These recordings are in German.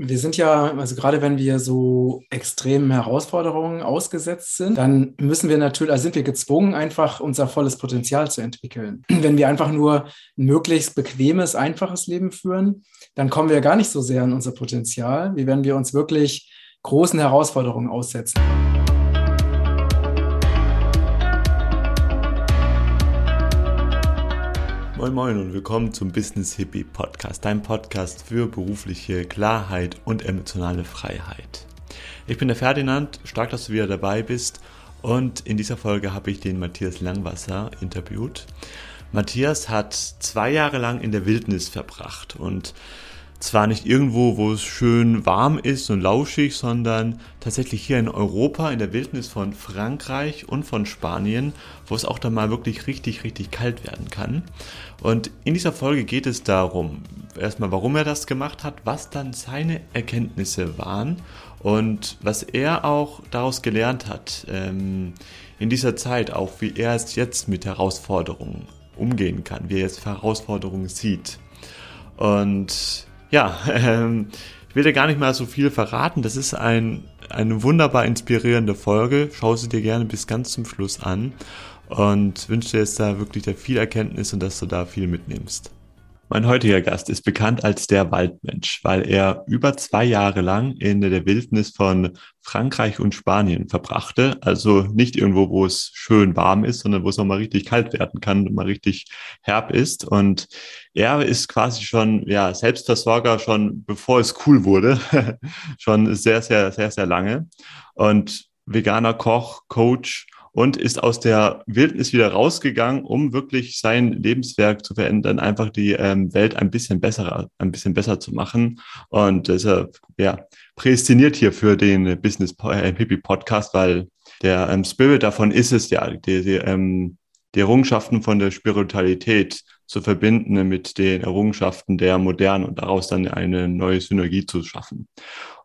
Wir sind ja, also gerade wenn wir so extremen Herausforderungen ausgesetzt sind, dann müssen wir natürlich, also sind wir gezwungen, einfach unser volles Potenzial zu entwickeln. Wenn wir einfach nur ein möglichst bequemes, einfaches Leben führen, dann kommen wir gar nicht so sehr an unser Potenzial, wie wenn wir uns wirklich großen Herausforderungen aussetzen. Moin Moin und willkommen zum Business Hippie Podcast, dein Podcast für berufliche Klarheit und emotionale Freiheit. Ich bin der Ferdinand, stark, dass du wieder dabei bist und in dieser Folge habe ich den Matthias Langwasser interviewt. Matthias hat zwei Jahre lang in der Wildnis verbracht und zwar nicht irgendwo, wo es schön warm ist und lauschig, sondern tatsächlich hier in Europa, in der Wildnis von Frankreich und von Spanien, wo es auch dann mal wirklich richtig, richtig kalt werden kann. Und in dieser Folge geht es darum, erstmal, warum er das gemacht hat, was dann seine Erkenntnisse waren und was er auch daraus gelernt hat ähm, in dieser Zeit, auch wie er es jetzt mit Herausforderungen umgehen kann, wie er jetzt Herausforderungen sieht. Und ja, ähm, ich will dir gar nicht mal so viel verraten. Das ist ein, eine wunderbar inspirierende Folge. Schau sie dir gerne bis ganz zum Schluss an und wünsche dir jetzt da wirklich viel Erkenntnis und dass du da viel mitnimmst. Mein heutiger Gast ist bekannt als der Waldmensch, weil er über zwei Jahre lang in der Wildnis von Frankreich und Spanien verbrachte. Also nicht irgendwo, wo es schön warm ist, sondern wo es auch mal richtig kalt werden kann und mal richtig herb ist. Und er ist quasi schon, ja, Selbstversorger schon bevor es cool wurde. schon sehr, sehr, sehr, sehr lange. Und veganer Koch, Coach und ist aus der Wildnis wieder rausgegangen, um wirklich sein Lebenswerk zu verändern, einfach die ähm, Welt ein bisschen besser, ein bisschen besser zu machen. Und deshalb, ja, prädestiniert hier für den Business äh, Hippie Podcast, weil der ähm, Spirit davon ist es ja, die, die, ähm, die Errungenschaften von der Spiritualität zu verbinden mit den Errungenschaften der Modernen und daraus dann eine neue Synergie zu schaffen.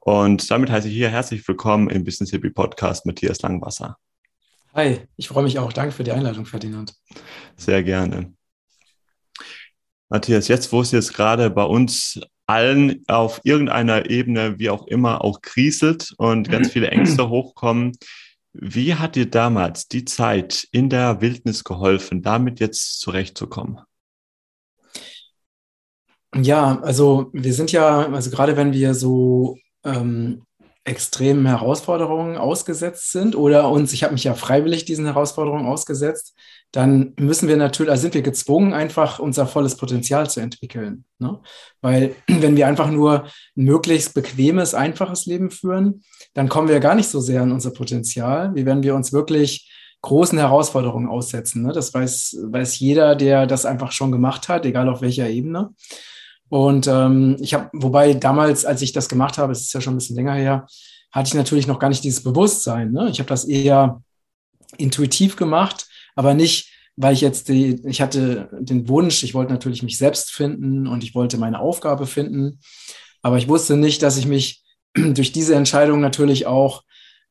Und damit heiße ich hier herzlich willkommen im Business Hippie Podcast Matthias Langwasser. Hi, ich freue mich auch. Danke für die Einladung, Ferdinand. Sehr gerne. Matthias, jetzt, wo es jetzt gerade bei uns allen auf irgendeiner Ebene, wie auch immer, auch kriselt und ganz viele Ängste hochkommen, wie hat dir damals die Zeit in der Wildnis geholfen, damit jetzt zurechtzukommen? Ja, also wir sind ja, also gerade wenn wir so ähm, extremen Herausforderungen ausgesetzt sind oder uns, ich habe mich ja freiwillig diesen Herausforderungen ausgesetzt, dann müssen wir natürlich, also sind wir gezwungen, einfach unser volles Potenzial zu entwickeln. Ne? Weil wenn wir einfach nur ein möglichst bequemes, einfaches Leben führen, dann kommen wir gar nicht so sehr an unser Potenzial, wie wenn wir uns wirklich großen Herausforderungen aussetzen. Ne? Das weiß, weiß jeder, der das einfach schon gemacht hat, egal auf welcher Ebene. Und ähm, ich habe, wobei damals, als ich das gemacht habe, es ist ja schon ein bisschen länger her, hatte ich natürlich noch gar nicht dieses Bewusstsein. Ne? Ich habe das eher intuitiv gemacht, aber nicht, weil ich jetzt die, ich hatte den Wunsch, ich wollte natürlich mich selbst finden und ich wollte meine Aufgabe finden. Aber ich wusste nicht, dass ich mich durch diese Entscheidung natürlich auch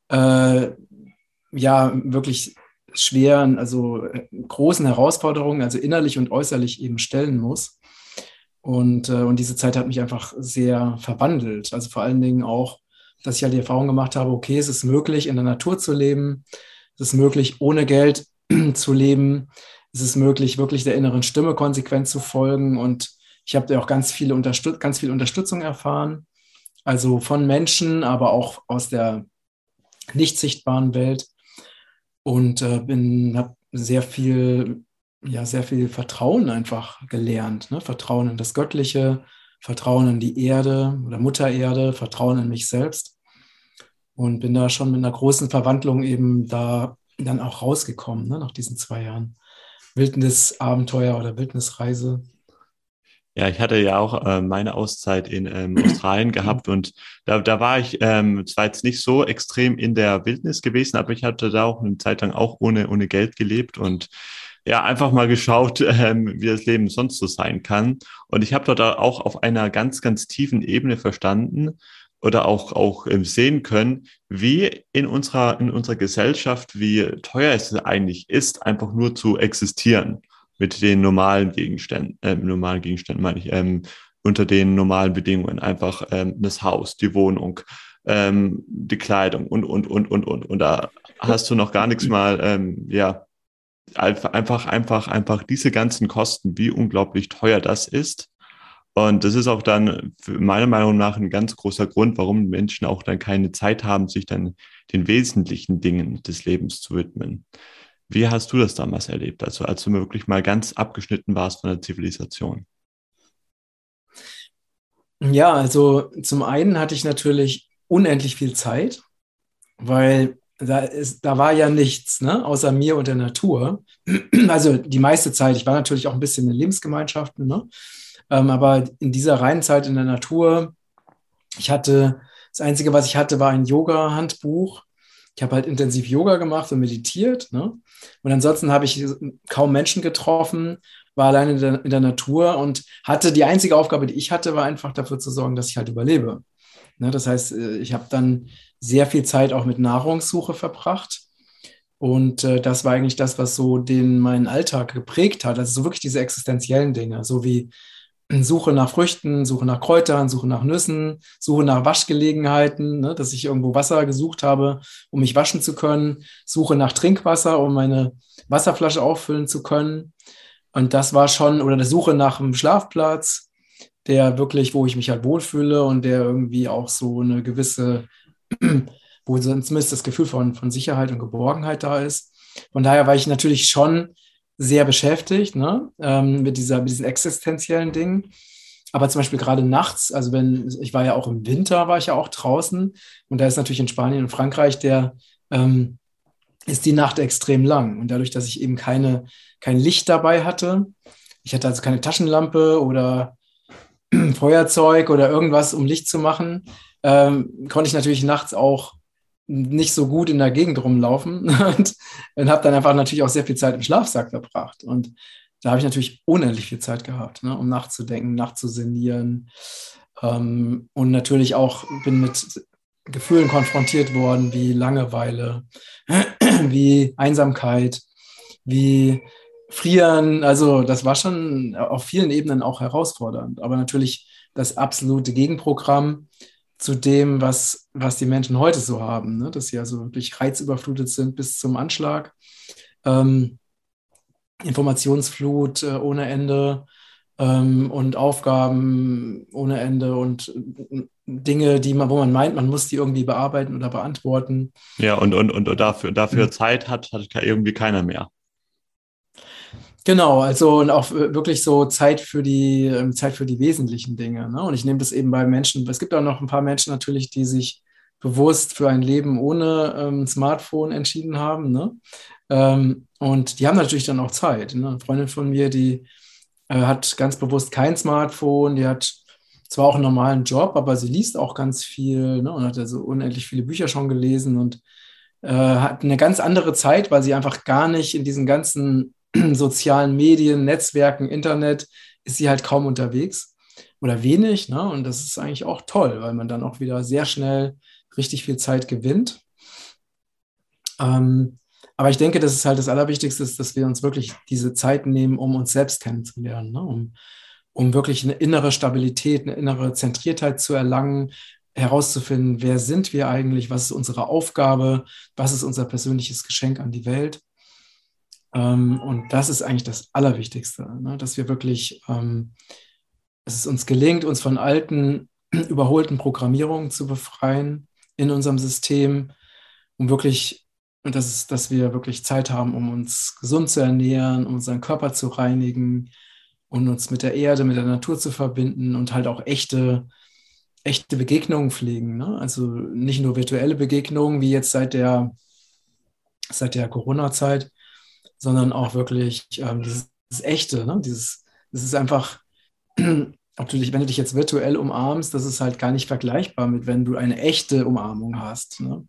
äh, ja wirklich schweren, also äh, großen Herausforderungen, also innerlich und äußerlich eben stellen muss. Und, äh, und diese Zeit hat mich einfach sehr verwandelt. Also vor allen Dingen auch, dass ich halt die Erfahrung gemacht habe, okay, es ist möglich, in der Natur zu leben. Es ist möglich, ohne Geld zu leben. Es ist möglich, wirklich der inneren Stimme konsequent zu folgen. Und ich habe da auch ganz, viele Unterstüt ganz viel Unterstützung erfahren. Also von Menschen, aber auch aus der nicht sichtbaren Welt. Und äh, habe sehr viel ja sehr viel Vertrauen einfach gelernt. Ne? Vertrauen in das Göttliche, Vertrauen in die Erde oder Mutter Erde, Vertrauen in mich selbst. Und bin da schon mit einer großen Verwandlung eben da dann auch rausgekommen, ne? nach diesen zwei Jahren Wildnisabenteuer oder Wildnisreise. Ja, ich hatte ja auch äh, meine Auszeit in ähm, Australien gehabt und da, da war ich ähm, zwar jetzt nicht so extrem in der Wildnis gewesen, aber ich hatte da auch eine Zeit lang auch ohne, ohne Geld gelebt und ja einfach mal geschaut, ähm, wie das Leben sonst so sein kann. Und ich habe dort auch auf einer ganz, ganz tiefen Ebene verstanden oder auch, auch ähm, sehen können, wie in unserer, in unserer Gesellschaft, wie teuer es eigentlich ist, einfach nur zu existieren mit den normalen Gegenständen, äh, normalen Gegenständen meine ich, ähm, unter den normalen Bedingungen. Einfach ähm, das Haus, die Wohnung, ähm, die Kleidung und, und, und, und, und. Und da hast du noch gar nichts mal, ähm, ja, einfach, einfach, einfach diese ganzen Kosten, wie unglaublich teuer das ist. Und das ist auch dann meiner Meinung nach ein ganz großer Grund, warum Menschen auch dann keine Zeit haben, sich dann den wesentlichen Dingen des Lebens zu widmen. Wie hast du das damals erlebt, also als du wirklich mal ganz abgeschnitten warst von der Zivilisation? Ja, also zum einen hatte ich natürlich unendlich viel Zeit, weil da, ist, da war ja nichts, ne, außer mir und der Natur. Also die meiste Zeit, ich war natürlich auch ein bisschen in Lebensgemeinschaften, ne? Ähm, aber in dieser reinen Zeit in der Natur, ich hatte, das Einzige, was ich hatte, war ein Yoga-Handbuch. Ich habe halt intensiv Yoga gemacht und meditiert. Ne? Und ansonsten habe ich kaum Menschen getroffen, war allein in der, in der, Natur und hatte die einzige Aufgabe, die ich hatte, war einfach dafür zu sorgen, dass ich halt überlebe. Ne? Das heißt, äh, ich habe dann sehr viel Zeit auch mit Nahrungssuche verbracht. Und äh, das war eigentlich das, was so den meinen Alltag geprägt hat. Also so wirklich diese existenziellen Dinge, so wie Suche nach Früchten, Suche nach Kräutern, Suche nach Nüssen, Suche nach Waschgelegenheiten, ne, dass ich irgendwo Wasser gesucht habe, um mich waschen zu können, Suche nach Trinkwasser, um meine Wasserflasche auffüllen zu können. Und das war schon, oder der Suche nach einem Schlafplatz, der wirklich, wo ich mich halt wohlfühle und der irgendwie auch so eine gewisse, wo zumindest das Gefühl von, von Sicherheit und Geborgenheit da ist. Von daher war ich natürlich schon sehr beschäftigt ne? ähm, mit, dieser, mit diesen existenziellen Dingen. Aber zum Beispiel gerade nachts, also wenn, ich war ja auch im Winter, war ich ja auch draußen und da ist natürlich in Spanien und Frankreich der, ähm, ist die Nacht extrem lang. Und dadurch, dass ich eben keine, kein Licht dabei hatte, ich hatte also keine Taschenlampe oder Feuerzeug oder irgendwas, um Licht zu machen, ähm, konnte ich natürlich nachts auch nicht so gut in der Gegend rumlaufen und, und habe dann einfach natürlich auch sehr viel Zeit im Schlafsack verbracht. Und da habe ich natürlich unendlich viel Zeit gehabt, ne, um nachzudenken, nachzusinnieren. Ähm, und natürlich auch bin mit Gefühlen konfrontiert worden wie Langeweile, wie Einsamkeit, wie Frieren. Also das war schon auf vielen Ebenen auch herausfordernd. Aber natürlich das absolute Gegenprogramm zu dem, was, was die Menschen heute so haben, ne? dass sie also wirklich reizüberflutet sind bis zum Anschlag. Ähm, Informationsflut äh, ohne Ende ähm, und Aufgaben ohne Ende und äh, Dinge, die man, wo man meint, man muss die irgendwie bearbeiten oder beantworten. Ja, und, und, und dafür, dafür mhm. Zeit hat, hat irgendwie keiner mehr. Genau, also und auch wirklich so Zeit für die ähm, Zeit für die wesentlichen Dinge. Ne? Und ich nehme das eben bei Menschen. Es gibt auch noch ein paar Menschen natürlich, die sich bewusst für ein Leben ohne ähm, Smartphone entschieden haben. Ne? Ähm, und die haben natürlich dann auch Zeit. Ne? Eine Freundin von mir, die äh, hat ganz bewusst kein Smartphone, die hat zwar auch einen normalen Job, aber sie liest auch ganz viel ne? und hat also unendlich viele Bücher schon gelesen und äh, hat eine ganz andere Zeit, weil sie einfach gar nicht in diesen ganzen sozialen Medien, Netzwerken, Internet ist sie halt kaum unterwegs oder wenig. Ne? Und das ist eigentlich auch toll, weil man dann auch wieder sehr schnell richtig viel Zeit gewinnt. Ähm, aber ich denke, dass es halt das Allerwichtigste ist, dass wir uns wirklich diese Zeit nehmen, um uns selbst kennenzulernen, ne? um, um wirklich eine innere Stabilität, eine innere Zentriertheit zu erlangen, herauszufinden, wer sind wir eigentlich, was ist unsere Aufgabe, was ist unser persönliches Geschenk an die Welt. Ähm, und das ist eigentlich das Allerwichtigste, ne? dass wir wirklich, ähm, dass es uns gelingt, uns von alten, überholten Programmierungen zu befreien in unserem System, um wirklich, dass, es, dass wir wirklich Zeit haben, um uns gesund zu ernähren, um unseren Körper zu reinigen und uns mit der Erde, mit der Natur zu verbinden und halt auch echte, echte Begegnungen pflegen. Ne? Also nicht nur virtuelle Begegnungen, wie jetzt seit der, seit der Corona-Zeit, sondern auch wirklich ähm, dieses, dieses, Echte, ne? dieses, das ist einfach, natürlich, wenn du dich jetzt virtuell umarmst, das ist halt gar nicht vergleichbar mit, wenn du eine echte Umarmung hast. Ne?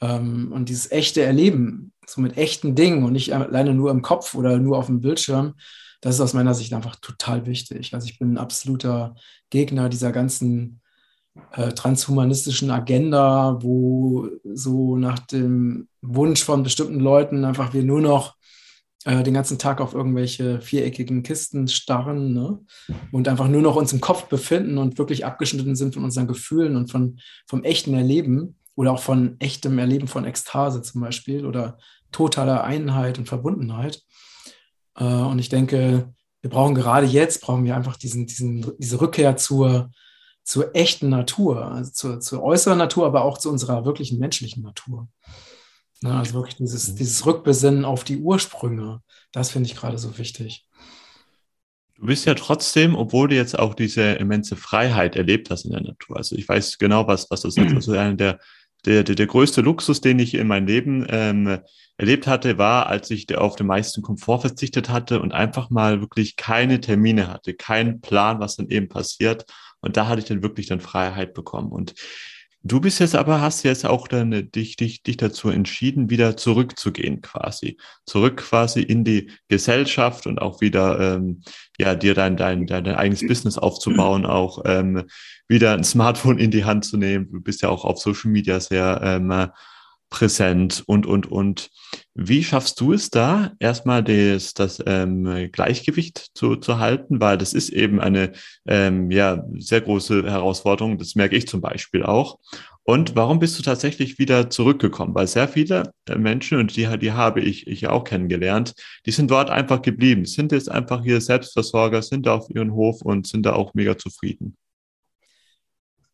Ähm, und dieses echte Erleben, so mit echten Dingen und nicht alleine nur im Kopf oder nur auf dem Bildschirm, das ist aus meiner Sicht einfach total wichtig. Also ich bin ein absoluter Gegner dieser ganzen äh, transhumanistischen Agenda, wo so nach dem Wunsch von bestimmten Leuten einfach wir nur noch äh, den ganzen Tag auf irgendwelche viereckigen Kisten starren ne? und einfach nur noch uns im Kopf befinden und wirklich abgeschnitten sind von unseren Gefühlen und von, vom echten Erleben oder auch von echtem Erleben von Ekstase zum Beispiel oder totaler Einheit und Verbundenheit. Äh, und ich denke, wir brauchen gerade jetzt, brauchen wir einfach diesen, diesen, diese Rückkehr zur, zur echten Natur, also zur, zur äußeren Natur, aber auch zu unserer wirklichen menschlichen Natur. Ne, also wirklich dieses, mhm. dieses Rückbesinnen auf die Ursprünge, das finde ich gerade so wichtig. Du bist ja trotzdem, obwohl du jetzt auch diese immense Freiheit erlebt hast in der Natur. Also ich weiß genau, was, was das ist. Also einer der, der, der, der größte Luxus, den ich in meinem Leben ähm, erlebt hatte, war, als ich auf den meisten Komfort verzichtet hatte und einfach mal wirklich keine Termine hatte, keinen Plan, was dann eben passiert. Und da hatte ich dann wirklich dann Freiheit bekommen. Und Du bist jetzt aber, hast jetzt auch dann äh, dich, dich, dich dazu entschieden, wieder zurückzugehen quasi. Zurück quasi in die Gesellschaft und auch wieder, ähm, ja, dir dein, dein, dein, dein eigenes Business aufzubauen, auch ähm, wieder ein Smartphone in die Hand zu nehmen. Du bist ja auch auf Social Media sehr ähm, präsent und, und, und. Wie schaffst du es da, erstmal das, das ähm, Gleichgewicht zu, zu halten? Weil das ist eben eine ähm, ja, sehr große Herausforderung. Das merke ich zum Beispiel auch. Und warum bist du tatsächlich wieder zurückgekommen? Weil sehr viele äh, Menschen, und die, die habe ich, ich auch kennengelernt, die sind dort einfach geblieben, sind jetzt einfach hier Selbstversorger, sind auf ihren Hof und sind da auch mega zufrieden.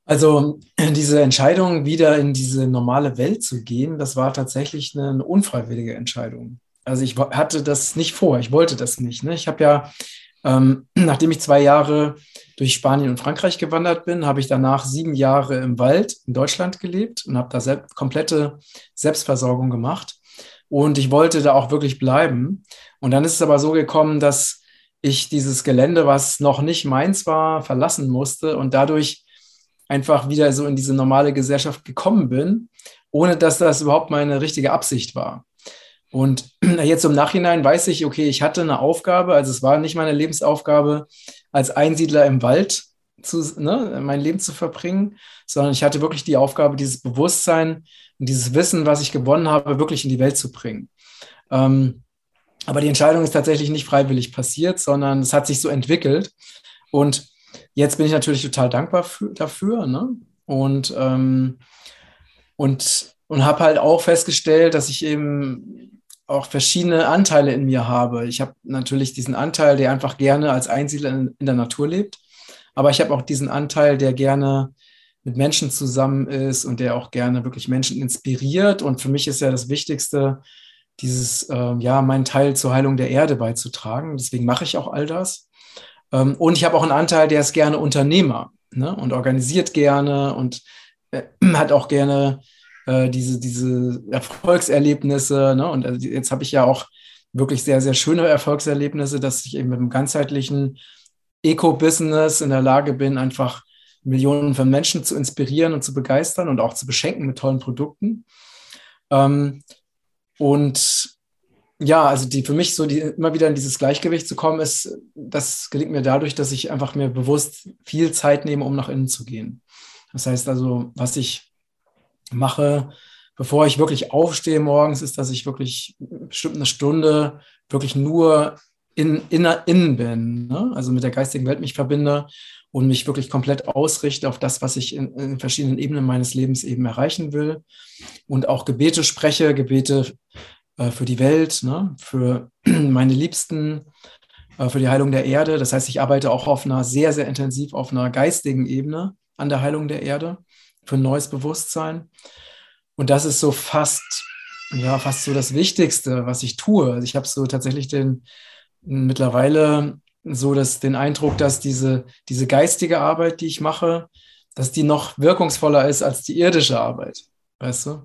Also diese Entscheidung, wieder in diese normale Welt zu gehen, das war tatsächlich eine unfreiwillige Entscheidung. Also ich hatte das nicht vor, ich wollte das nicht. Ne? Ich habe ja, ähm, nachdem ich zwei Jahre durch Spanien und Frankreich gewandert bin, habe ich danach sieben Jahre im Wald in Deutschland gelebt und habe da selbst, komplette Selbstversorgung gemacht. Und ich wollte da auch wirklich bleiben. Und dann ist es aber so gekommen, dass ich dieses Gelände, was noch nicht meins war, verlassen musste und dadurch einfach wieder so in diese normale Gesellschaft gekommen bin, ohne dass das überhaupt meine richtige Absicht war. Und jetzt im Nachhinein weiß ich, okay, ich hatte eine Aufgabe, also es war nicht meine Lebensaufgabe, als Einsiedler im Wald zu, ne, mein Leben zu verbringen, sondern ich hatte wirklich die Aufgabe, dieses Bewusstsein und dieses Wissen, was ich gewonnen habe, wirklich in die Welt zu bringen. Ähm, aber die Entscheidung ist tatsächlich nicht freiwillig passiert, sondern es hat sich so entwickelt. Und Jetzt bin ich natürlich total dankbar für, dafür. Ne? Und, ähm, und, und habe halt auch festgestellt, dass ich eben auch verschiedene Anteile in mir habe. Ich habe natürlich diesen Anteil, der einfach gerne als Einsiedler in, in der Natur lebt. Aber ich habe auch diesen Anteil, der gerne mit Menschen zusammen ist und der auch gerne wirklich Menschen inspiriert. Und für mich ist ja das Wichtigste, dieses, äh, ja, meinen Teil zur Heilung der Erde beizutragen. Deswegen mache ich auch all das. Ähm, und ich habe auch einen Anteil, der ist gerne Unternehmer ne? und organisiert gerne und äh, hat auch gerne äh, diese, diese Erfolgserlebnisse. Ne? Und also jetzt habe ich ja auch wirklich sehr, sehr schöne Erfolgserlebnisse, dass ich eben mit einem ganzheitlichen Eco-Business in der Lage bin, einfach Millionen von Menschen zu inspirieren und zu begeistern und auch zu beschenken mit tollen Produkten. Ähm, und ja, also die für mich so die immer wieder in dieses Gleichgewicht zu kommen, ist, das gelingt mir dadurch, dass ich einfach mir bewusst viel Zeit nehme, um nach innen zu gehen. Das heißt also, was ich mache, bevor ich wirklich aufstehe morgens, ist, dass ich wirklich bestimmt eine Stunde wirklich nur in, in, innen bin, ne? also mit der geistigen Welt mich verbinde und mich wirklich komplett ausrichte auf das, was ich in, in verschiedenen Ebenen meines Lebens eben erreichen will und auch Gebete spreche, Gebete äh, für die Welt, ne? für meine Liebsten, äh, für die Heilung der Erde. Das heißt, ich arbeite auch auf einer sehr, sehr intensiv auf einer geistigen Ebene an der Heilung der Erde, für ein neues Bewusstsein. Und das ist so fast, ja, fast so das Wichtigste, was ich tue. Also ich habe so tatsächlich den mittlerweile so dass den Eindruck, dass diese, diese geistige Arbeit, die ich mache, dass die noch wirkungsvoller ist als die irdische Arbeit. Weißt du?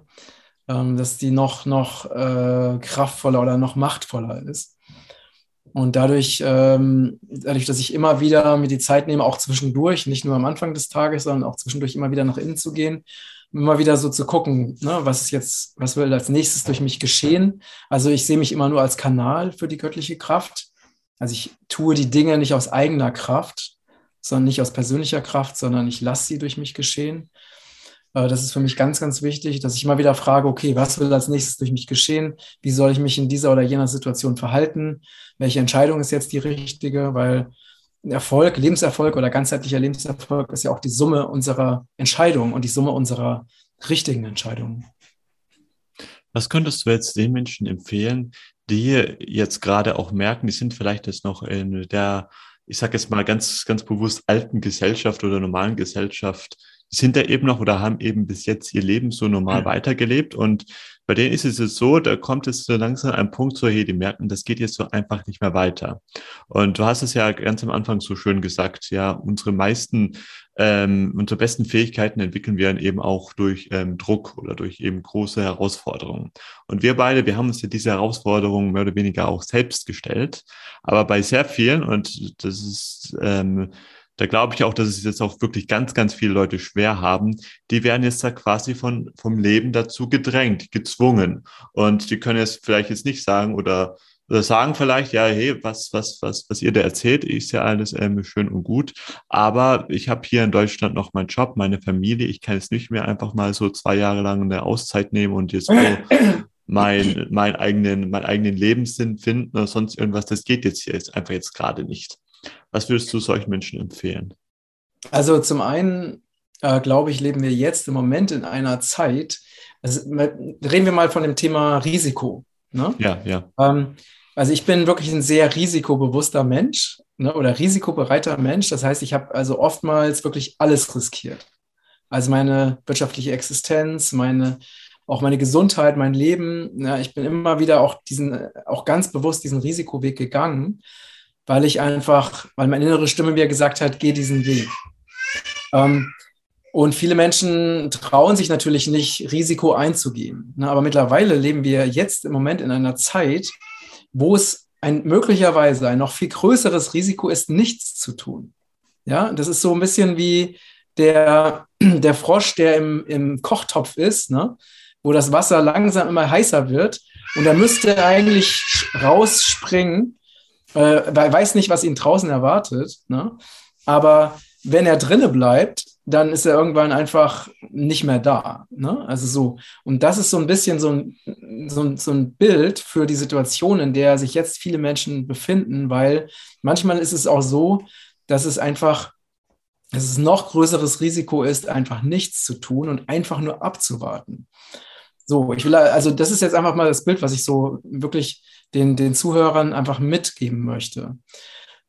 Ähm, dass die noch, noch äh, kraftvoller oder noch machtvoller ist. Und dadurch, ähm, dadurch, dass ich immer wieder mir die Zeit nehme, auch zwischendurch, nicht nur am Anfang des Tages, sondern auch zwischendurch immer wieder nach innen zu gehen, immer wieder so zu gucken, ne, was ist jetzt, was will als nächstes durch mich geschehen. Also ich sehe mich immer nur als Kanal für die göttliche Kraft. Also ich tue die Dinge nicht aus eigener Kraft, sondern nicht aus persönlicher Kraft, sondern ich lasse sie durch mich geschehen. Äh, das ist für mich ganz, ganz wichtig, dass ich immer wieder frage, okay, was will als nächstes durch mich geschehen? Wie soll ich mich in dieser oder jener Situation verhalten? Welche Entscheidung ist jetzt die richtige? Weil Erfolg, Lebenserfolg oder ganzheitlicher Lebenserfolg ist ja auch die Summe unserer Entscheidungen und die Summe unserer richtigen Entscheidungen. Was könntest du jetzt den Menschen empfehlen, die jetzt gerade auch merken, die sind vielleicht jetzt noch in der, ich sage jetzt mal ganz, ganz bewusst alten Gesellschaft oder normalen Gesellschaft sind da eben noch oder haben eben bis jetzt ihr Leben so normal mhm. weitergelebt. Und bei denen ist es so, da kommt es so langsam ein Punkt so, hey, die merken, das geht jetzt so einfach nicht mehr weiter. Und du hast es ja ganz am Anfang so schön gesagt, ja, unsere meisten, ähm, unsere besten Fähigkeiten entwickeln wir dann eben auch durch ähm, Druck oder durch eben große Herausforderungen. Und wir beide, wir haben uns ja diese Herausforderungen mehr oder weniger auch selbst gestellt. Aber bei sehr vielen, und das ist, ähm, da glaube ich auch, dass es jetzt auch wirklich ganz, ganz viele Leute schwer haben. Die werden jetzt da quasi von, vom Leben dazu gedrängt, gezwungen. Und die können jetzt vielleicht jetzt nicht sagen oder, oder sagen vielleicht, ja, hey, was, was, was, was ihr da erzählt, ist ja alles ähm, schön und gut. Aber ich habe hier in Deutschland noch meinen Job, meine Familie. Ich kann jetzt nicht mehr einfach mal so zwei Jahre lang eine Auszeit nehmen und jetzt so mein, mein eigenen, meinen eigenen Lebenssinn finden oder sonst irgendwas. Das geht jetzt hier jetzt einfach jetzt gerade nicht. Was würdest du solchen Menschen empfehlen? Also zum einen äh, glaube ich, leben wir jetzt im Moment in einer Zeit, also reden wir mal von dem Thema Risiko. Ne? Ja, ja. Ähm, also ich bin wirklich ein sehr risikobewusster Mensch ne, oder risikobereiter Mensch. Das heißt, ich habe also oftmals wirklich alles riskiert. Also meine wirtschaftliche Existenz, meine auch meine Gesundheit, mein Leben. Ja, ich bin immer wieder auch diesen, auch ganz bewusst diesen Risikoweg gegangen weil ich einfach, weil meine innere Stimme mir gesagt hat, geh diesen Weg. Ähm, und viele Menschen trauen sich natürlich nicht, Risiko einzugehen. Ne? Aber mittlerweile leben wir jetzt im Moment in einer Zeit, wo es ein möglicherweise ein noch viel größeres Risiko ist, nichts zu tun. Ja, das ist so ein bisschen wie der, der Frosch, der im, im Kochtopf ist, ne? wo das Wasser langsam immer heißer wird. Und er müsste eigentlich rausspringen äh, weiß nicht, was ihn draußen erwartet. Ne? Aber wenn er drinne bleibt, dann ist er irgendwann einfach nicht mehr da. Ne? Also so. Und das ist so ein bisschen so ein, so, ein, so ein Bild für die Situation, in der sich jetzt viele Menschen befinden, weil manchmal ist es auch so, dass es einfach, dass es noch größeres Risiko ist, einfach nichts zu tun und einfach nur abzuwarten. So, ich will, also das ist jetzt einfach mal das Bild, was ich so wirklich den, den Zuhörern einfach mitgeben möchte.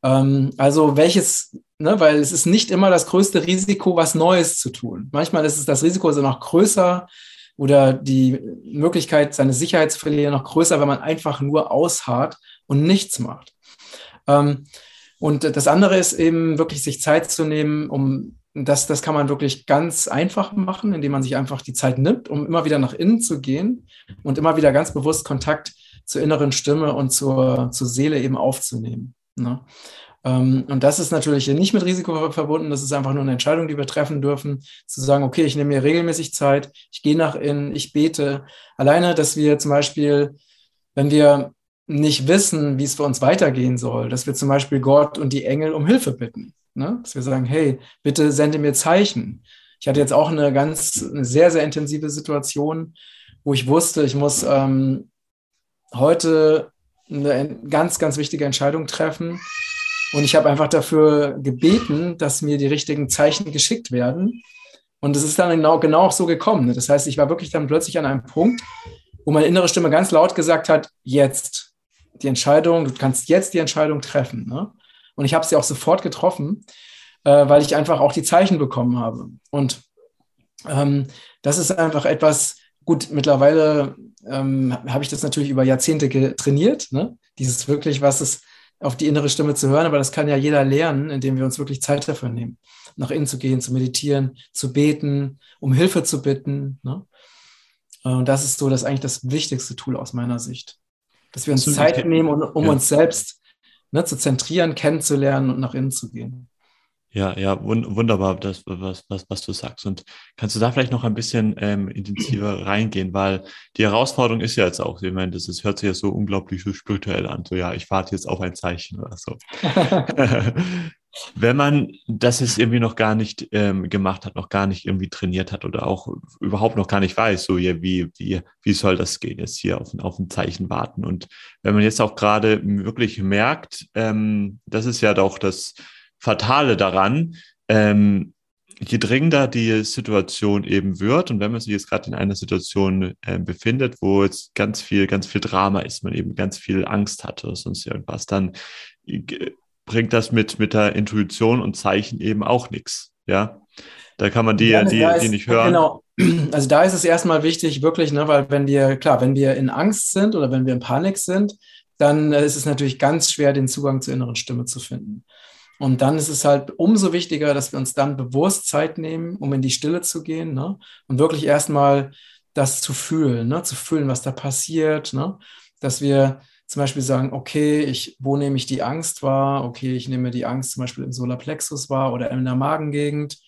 Ähm, also welches, ne, weil es ist nicht immer das größte Risiko, was Neues zu tun. Manchmal ist es das Risiko also noch größer oder die Möglichkeit, seine Sicherheit zu verlieren, noch größer, wenn man einfach nur ausharrt und nichts macht. Ähm, und das andere ist eben wirklich sich Zeit zu nehmen, um das, das kann man wirklich ganz einfach machen, indem man sich einfach die Zeit nimmt, um immer wieder nach innen zu gehen und immer wieder ganz bewusst Kontakt zur inneren Stimme und zur, zur Seele eben aufzunehmen. Ne? Ähm, und das ist natürlich nicht mit Risiko verbunden. Das ist einfach nur eine Entscheidung, die wir treffen dürfen, zu sagen, okay, ich nehme mir regelmäßig Zeit, ich gehe nach innen, ich bete. Alleine, dass wir zum Beispiel, wenn wir nicht wissen, wie es für uns weitergehen soll, dass wir zum Beispiel Gott und die Engel um Hilfe bitten. Ne? Dass wir sagen, hey, bitte sende mir Zeichen. Ich hatte jetzt auch eine ganz, eine sehr, sehr intensive Situation, wo ich wusste, ich muss ähm, heute eine ganz, ganz wichtige Entscheidung treffen. Und ich habe einfach dafür gebeten, dass mir die richtigen Zeichen geschickt werden. Und es ist dann genau, genau auch so gekommen. Das heißt, ich war wirklich dann plötzlich an einem Punkt, wo meine innere Stimme ganz laut gesagt hat, jetzt die Entscheidung, du kannst jetzt die Entscheidung treffen. Ne? Und ich habe sie auch sofort getroffen, äh, weil ich einfach auch die Zeichen bekommen habe. Und ähm, das ist einfach etwas, gut, mittlerweile ähm, habe ich das natürlich über Jahrzehnte trainiert, ne? dieses wirklich, was es auf die innere Stimme zu hören, aber das kann ja jeder lernen, indem wir uns wirklich Zeit dafür nehmen, nach innen zu gehen, zu meditieren, zu beten, um Hilfe zu bitten. Ne? Und das ist so das eigentlich das wichtigste Tool aus meiner Sicht, dass wir uns Zeit nehmen, um, um ja. uns selbst ne, zu zentrieren, kennenzulernen und nach innen zu gehen. Ja, ja, wunderbar, das, was, was, was du sagst. Und kannst du da vielleicht noch ein bisschen ähm, intensiver reingehen, weil die Herausforderung ist ja jetzt auch, ich meine, das ist, hört sich ja so unglaublich so spirituell an, so ja, ich warte jetzt auf ein Zeichen oder so. Wenn man das jetzt irgendwie noch gar nicht ähm, gemacht hat, noch gar nicht irgendwie trainiert hat oder auch überhaupt noch gar nicht weiß, so ja, wie, wie, wie soll das gehen, jetzt hier auf, auf ein Zeichen warten. Und wenn man jetzt auch gerade wirklich merkt, ähm, das ist ja doch das, Fatale daran, ähm, je dringender die Situation eben wird und wenn man sich jetzt gerade in einer Situation äh, befindet, wo jetzt ganz viel, ganz viel Drama ist, man eben ganz viel Angst hat oder sonst irgendwas, dann äh, bringt das mit, mit der Intuition und Zeichen eben auch nichts. Ja, da kann man die, ja, die, die nicht hören. Genau. Also da ist es erstmal wichtig, wirklich, ne, weil wenn wir, klar, wenn wir in Angst sind oder wenn wir in Panik sind, dann äh, ist es natürlich ganz schwer, den Zugang zur inneren Stimme zu finden. Und dann ist es halt umso wichtiger, dass wir uns dann bewusst Zeit nehmen, um in die Stille zu gehen ne? und wirklich erstmal das zu fühlen, ne? zu fühlen, was da passiert. Ne? Dass wir zum Beispiel sagen, okay, ich, wo nehme ich die Angst wahr? Okay, ich nehme die Angst zum Beispiel im Solarplexus wahr oder in der Magengegend.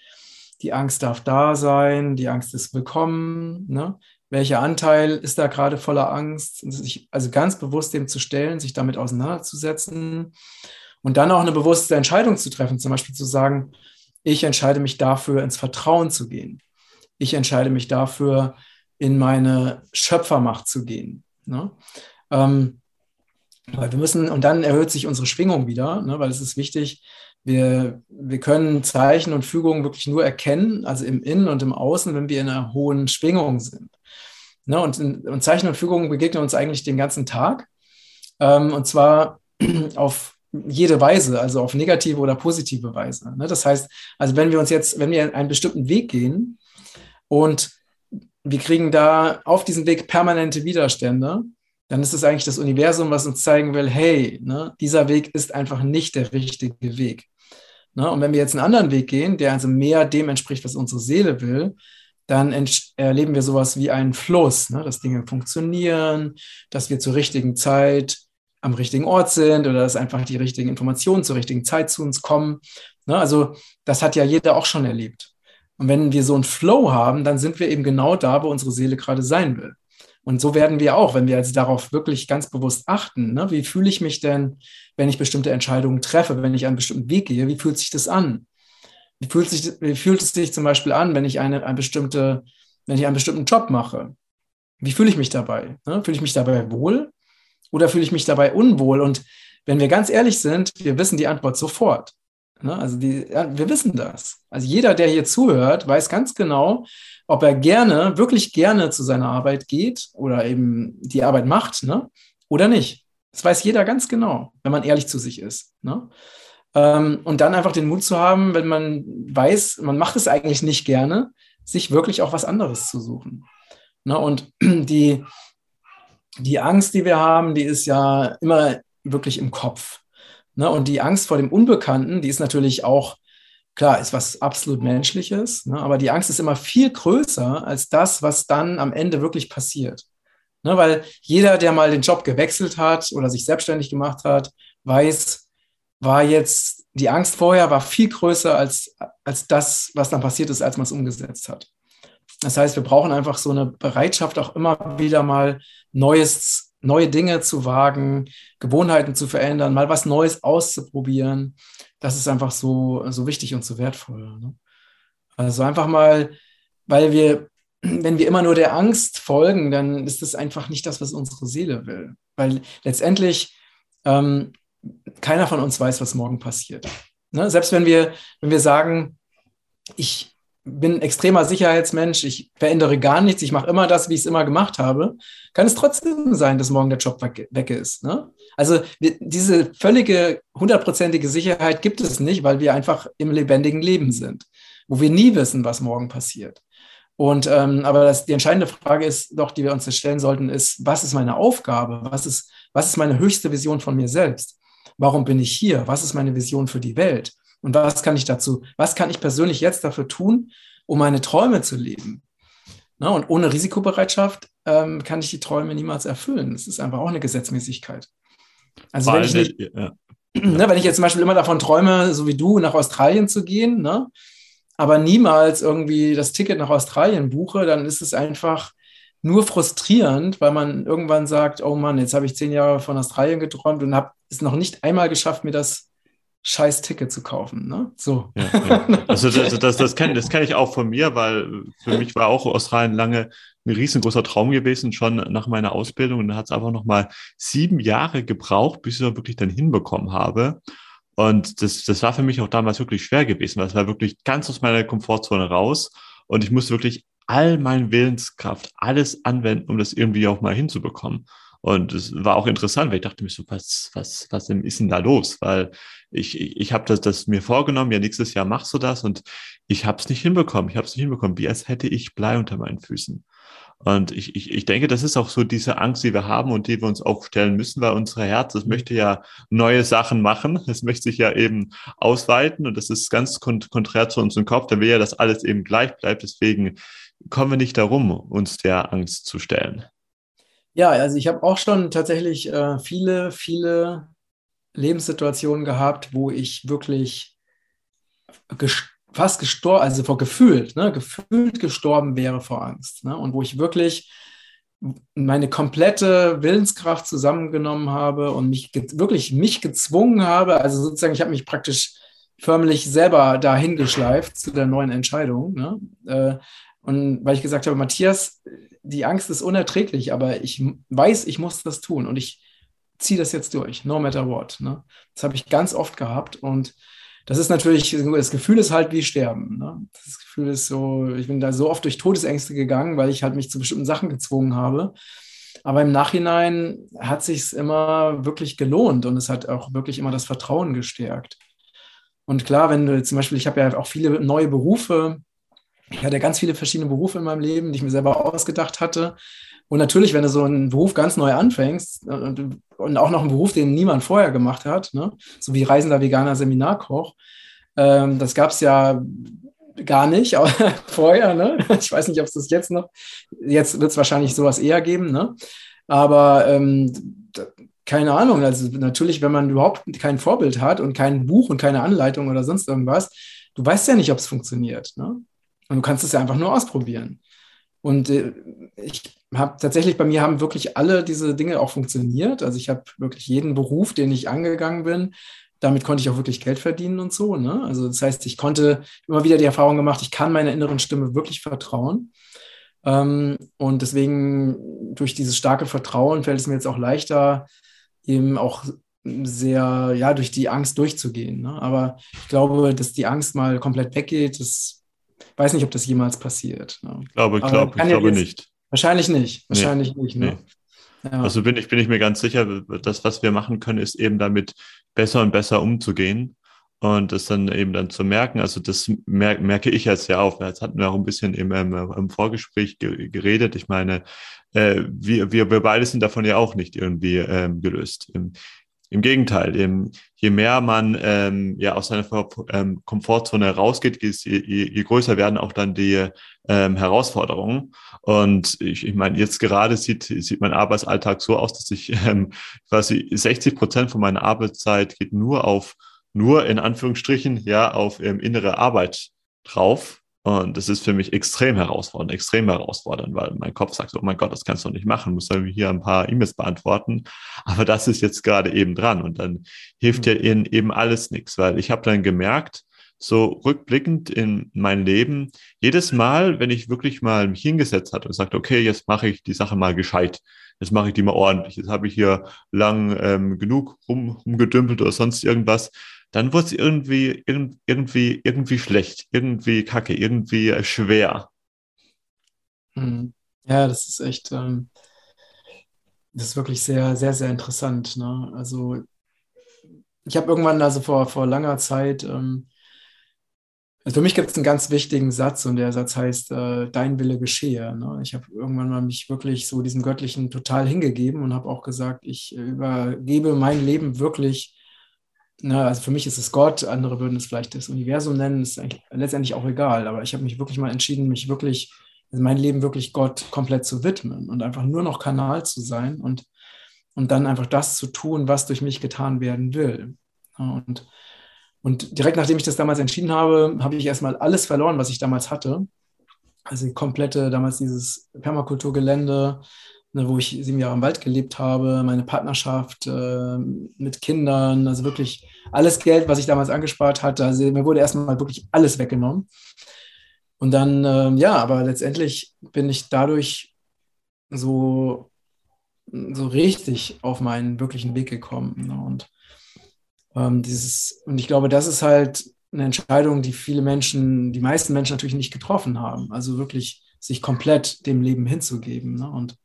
Die Angst darf da sein, die Angst ist willkommen. Ne? Welcher Anteil ist da gerade voller Angst? also ganz bewusst dem zu stellen, sich damit auseinanderzusetzen und dann auch eine bewusste Entscheidung zu treffen, zum Beispiel zu sagen, ich entscheide mich dafür, ins Vertrauen zu gehen. Ich entscheide mich dafür, in meine Schöpfermacht zu gehen. Ne? Ähm, weil wir müssen, und dann erhöht sich unsere Schwingung wieder, ne, weil es ist wichtig, wir, wir können Zeichen und Fügungen wirklich nur erkennen, also im Innen und im Außen, wenn wir in einer hohen Schwingung sind. Ne, und, und Zeichen und Fügungen begegnen uns eigentlich den ganzen Tag. Ähm, und zwar auf jede Weise, also auf negative oder positive Weise. Ne? Das heißt, also wenn wir uns jetzt, wenn wir einen bestimmten Weg gehen und wir kriegen da auf diesem Weg permanente Widerstände, dann ist es eigentlich das Universum, was uns zeigen will, hey, ne, dieser Weg ist einfach nicht der richtige Weg. Ne? Und wenn wir jetzt einen anderen Weg gehen, der also mehr dem entspricht, was unsere Seele will, dann erleben wir sowas wie einen Fluss, ne? dass Dinge funktionieren, dass wir zur richtigen Zeit am richtigen Ort sind oder dass einfach die richtigen Informationen zur richtigen Zeit zu uns kommen. Ne? Also das hat ja jeder auch schon erlebt. Und wenn wir so einen Flow haben, dann sind wir eben genau da, wo unsere Seele gerade sein will. Und so werden wir auch, wenn wir also darauf wirklich ganz bewusst achten, ne? wie fühle ich mich denn, wenn ich bestimmte Entscheidungen treffe, wenn ich einen bestimmten Weg gehe, wie fühlt sich das an? Wie fühlt, sich, wie fühlt es sich zum Beispiel an, wenn ich eine, eine bestimmte, wenn ich einen bestimmten Job mache? Wie fühle ich mich dabei? Ne? Fühle ich mich dabei wohl? Oder fühle ich mich dabei unwohl? Und wenn wir ganz ehrlich sind, wir wissen die Antwort sofort. Ne? Also die, ja, wir wissen das. Also jeder, der hier zuhört, weiß ganz genau, ob er gerne, wirklich gerne zu seiner Arbeit geht oder eben die Arbeit macht ne? oder nicht. Das weiß jeder ganz genau, wenn man ehrlich zu sich ist. Ne? Ähm, und dann einfach den Mut zu haben, wenn man weiß, man macht es eigentlich nicht gerne, sich wirklich auch was anderes zu suchen. Ne? Und die, die Angst, die wir haben, die ist ja immer wirklich im Kopf. Ne? Und die Angst vor dem Unbekannten, die ist natürlich auch, klar, ist was absolut Menschliches, ne? aber die Angst ist immer viel größer als das, was dann am Ende wirklich passiert. Ne? Weil jeder, der mal den Job gewechselt hat oder sich selbstständig gemacht hat, weiß, war jetzt, die Angst vorher war viel größer als, als das, was dann passiert ist, als man es umgesetzt hat. Das heißt, wir brauchen einfach so eine Bereitschaft, auch immer wieder mal Neues, neue Dinge zu wagen, Gewohnheiten zu verändern, mal was Neues auszuprobieren. Das ist einfach so, so wichtig und so wertvoll. Ne? Also einfach mal, weil wir, wenn wir immer nur der Angst folgen, dann ist das einfach nicht das, was unsere Seele will. Weil letztendlich ähm, keiner von uns weiß, was morgen passiert. Ne? Selbst wenn wir, wenn wir sagen, ich, bin extremer Sicherheitsmensch, ich verändere gar nichts, ich mache immer das, wie ich es immer gemacht habe, kann es trotzdem sein, dass morgen der Job weg, ist. Ne? Also diese völlige, hundertprozentige Sicherheit gibt es nicht, weil wir einfach im lebendigen Leben sind, wo wir nie wissen, was morgen passiert. Und ähm, aber das, die entscheidende Frage ist doch, die wir uns stellen sollten, ist, was ist meine Aufgabe? Was ist, was ist meine höchste Vision von mir selbst? Warum bin ich hier? Was ist meine Vision für die Welt? Und was kann ich dazu, was kann ich persönlich jetzt dafür tun, um meine Träume zu leben? Na, und ohne Risikobereitschaft ähm, kann ich die Träume niemals erfüllen. Das ist einfach auch eine Gesetzmäßigkeit. Also wenn ich nicht, ja. ne, wenn ich jetzt zum Beispiel immer davon träume, so wie du, nach Australien zu gehen, ne, aber niemals irgendwie das Ticket nach Australien buche, dann ist es einfach nur frustrierend, weil man irgendwann sagt, oh Mann, jetzt habe ich zehn Jahre von Australien geträumt und habe es noch nicht einmal geschafft, mir das scheiß Ticket zu kaufen. Ne? So. Ja, ja. Also das, das, das kenne das kenn ich auch von mir, weil für mich war auch Australien lange ein riesengroßer Traum gewesen, schon nach meiner Ausbildung. Und da hat es einfach nochmal sieben Jahre gebraucht, bis ich es wirklich dann hinbekommen habe. Und das, das war für mich auch damals wirklich schwer gewesen, weil es war wirklich ganz aus meiner Komfortzone raus. Und ich musste wirklich all meine Willenskraft, alles anwenden, um das irgendwie auch mal hinzubekommen. Und es war auch interessant, weil ich dachte mir so, was, was, was ist denn da los? Weil ich, ich, ich habe das, das mir vorgenommen, ja, nächstes Jahr machst du das und ich habe es nicht hinbekommen. Ich habe es nicht hinbekommen, wie als hätte ich Blei unter meinen Füßen. Und ich, ich, ich denke, das ist auch so diese Angst, die wir haben und die wir uns auch stellen müssen, weil unser Herz, das möchte ja neue Sachen machen. Es möchte sich ja eben ausweiten und das ist ganz konträr zu unserem Kopf. Der will ja, dass alles eben gleich bleibt. Deswegen kommen wir nicht darum, uns der Angst zu stellen. Ja, also ich habe auch schon tatsächlich äh, viele, viele Lebenssituationen gehabt, wo ich wirklich gest fast gestorben, also vor gefühlt, ne, gefühlt gestorben wäre vor Angst. Ne, und wo ich wirklich meine komplette Willenskraft zusammengenommen habe und mich wirklich mich gezwungen habe, also sozusagen, ich habe mich praktisch förmlich selber dahin geschleift zu der neuen Entscheidung. Ne? Äh, und weil ich gesagt habe, Matthias, die Angst ist unerträglich, aber ich weiß, ich muss das tun und ich ziehe das jetzt durch, no matter what. Ne? Das habe ich ganz oft gehabt und das ist natürlich, das Gefühl ist halt wie Sterben. Ne? Das Gefühl ist so, ich bin da so oft durch Todesängste gegangen, weil ich halt mich zu bestimmten Sachen gezwungen habe. Aber im Nachhinein hat sich immer wirklich gelohnt und es hat auch wirklich immer das Vertrauen gestärkt. Und klar, wenn du zum Beispiel, ich habe ja auch viele neue Berufe ich hatte ganz viele verschiedene Berufe in meinem Leben, die ich mir selber ausgedacht hatte. Und natürlich, wenn du so einen Beruf ganz neu anfängst und, und auch noch einen Beruf, den niemand vorher gemacht hat, ne? so wie reisender veganer Seminarkoch, ähm, das gab es ja gar nicht vorher. Ne? Ich weiß nicht, ob es das jetzt noch, jetzt wird es wahrscheinlich sowas eher geben. Ne? Aber ähm, keine Ahnung, also natürlich, wenn man überhaupt kein Vorbild hat und kein Buch und keine Anleitung oder sonst irgendwas, du weißt ja nicht, ob es funktioniert. Ne? Und du kannst es ja einfach nur ausprobieren. Und äh, ich habe tatsächlich, bei mir haben wirklich alle diese Dinge auch funktioniert. Also ich habe wirklich jeden Beruf, den ich angegangen bin, damit konnte ich auch wirklich Geld verdienen und so. Ne? Also das heißt, ich konnte immer wieder die Erfahrung gemacht, ich kann meiner inneren Stimme wirklich vertrauen. Ähm, und deswegen durch dieses starke Vertrauen fällt es mir jetzt auch leichter, eben auch sehr, ja, durch die Angst durchzugehen. Ne? Aber ich glaube, dass die Angst mal komplett weggeht, das weiß nicht, ob das jemals passiert. Ne? Ich glaube, glaub, ich glaube jetzt, nicht. Wahrscheinlich nicht. Wahrscheinlich nee, nicht. Ne? Nee. Ja. Also bin ich, bin ich mir ganz sicher, das, was wir machen können, ist eben damit besser und besser umzugehen und das dann eben dann zu merken. Also das mer merke ich jetzt ja auch. Jetzt hatten wir auch ein bisschen im, im, im Vorgespräch geredet. Ich meine, äh, wir, wir, wir beide sind davon ja auch nicht irgendwie ähm, gelöst. Im Gegenteil, im, je mehr man ähm, ja aus seiner ähm, Komfortzone rausgeht, je, je, je, größer werden auch dann die ähm, Herausforderungen. Und ich, ich meine, jetzt gerade sieht, sieht mein Arbeitsalltag so aus, dass ich ähm, quasi 60 Prozent von meiner Arbeitszeit geht nur auf, nur in Anführungsstrichen, ja, auf ähm, innere Arbeit drauf. Und das ist für mich extrem herausfordernd, extrem herausfordernd, weil mein Kopf sagt, oh mein Gott, das kannst du nicht machen, muss dann hier ein paar E-Mails beantworten. Aber das ist jetzt gerade eben dran und dann hilft mhm. ja eben alles nichts, weil ich habe dann gemerkt, so rückblickend in mein Leben, jedes Mal, wenn ich wirklich mal mich hingesetzt hatte und sagte, okay, jetzt mache ich die Sache mal gescheit, jetzt mache ich die mal ordentlich, jetzt habe ich hier lang ähm, genug rum, rumgedümpelt oder sonst irgendwas, dann wurde es irgendwie, irgendwie, irgendwie schlecht, irgendwie kacke, irgendwie schwer. Hm. Ja, das ist echt, ähm, das ist wirklich sehr, sehr, sehr interessant. Ne? Also ich habe irgendwann, also vor, vor langer Zeit, ähm, also für mich gibt es einen ganz wichtigen Satz und der Satz heißt, äh, dein Wille geschehe. Ne? Ich habe irgendwann mal mich wirklich so diesem Göttlichen total hingegeben und habe auch gesagt, ich übergebe mein Leben wirklich na, also für mich ist es Gott, andere würden es vielleicht das Universum nennen, ist letztendlich auch egal. Aber ich habe mich wirklich mal entschieden, mich wirklich, also mein Leben wirklich Gott komplett zu widmen und einfach nur noch Kanal zu sein und, und dann einfach das zu tun, was durch mich getan werden will. Und, und direkt nachdem ich das damals entschieden habe, habe ich erstmal alles verloren, was ich damals hatte. Also die komplette, damals dieses Permakulturgelände, ne, wo ich sieben Jahre im Wald gelebt habe, meine Partnerschaft äh, mit Kindern, also wirklich alles Geld, was ich damals angespart hatte. Also mir wurde erstmal wirklich alles weggenommen. Und dann, äh, ja, aber letztendlich bin ich dadurch so, so richtig auf meinen wirklichen Weg gekommen. Ne? Und ähm, dieses, und ich glaube, das ist halt eine Entscheidung, die viele Menschen, die meisten Menschen natürlich nicht getroffen haben. Also wirklich sich komplett dem Leben hinzugeben. Ne? Und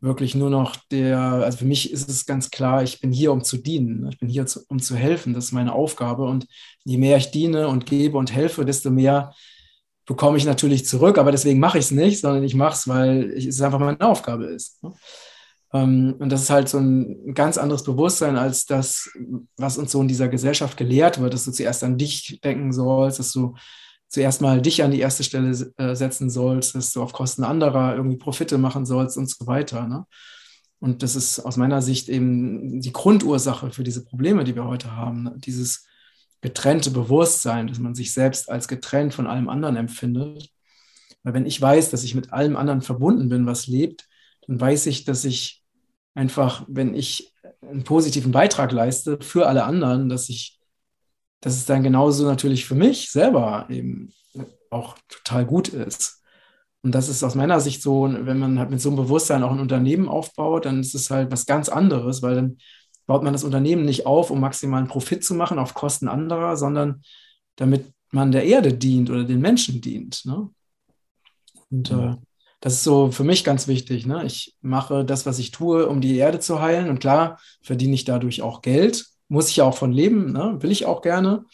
wirklich nur noch der, also für mich ist es ganz klar, ich bin hier, um zu dienen. Ne? Ich bin hier, zu, um zu helfen. Das ist meine Aufgabe. Und je mehr ich diene und gebe und helfe, desto mehr bekomme ich natürlich zurück. Aber deswegen mache ich es nicht, sondern ich mache es, weil es einfach meine Aufgabe ist. Ne? Ähm, und das ist halt so ein ganz anderes Bewusstsein als das, was uns so in dieser Gesellschaft gelehrt wird, dass du zuerst an dich denken sollst, dass du zuerst mal dich an die erste Stelle äh, setzen sollst, dass du auf Kosten anderer irgendwie Profite machen sollst und so weiter. Ne? Und das ist aus meiner Sicht eben die Grundursache für diese Probleme, die wir heute haben. Ne? Dieses getrennte Bewusstsein, dass man sich selbst als getrennt von allem anderen empfindet. Weil wenn ich weiß, dass ich mit allem anderen verbunden bin, was lebt, dann weiß ich, dass ich einfach, wenn ich einen positiven Beitrag leiste für alle anderen, dass ich, dass es dann genauso natürlich für mich selber eben auch total gut ist. Und das ist aus meiner Sicht so, wenn man halt mit so einem Bewusstsein auch ein Unternehmen aufbaut, dann ist es halt was ganz anderes, weil dann baut man das Unternehmen nicht auf, um maximalen Profit zu machen auf Kosten anderer, sondern damit man der Erde dient oder den Menschen dient. Ne? Und äh, das ist so für mich ganz wichtig. Ne? Ich mache das, was ich tue, um die Erde zu heilen. Und klar, verdiene ich dadurch auch Geld. Muss ich ja auch von leben, ne? will ich auch gerne.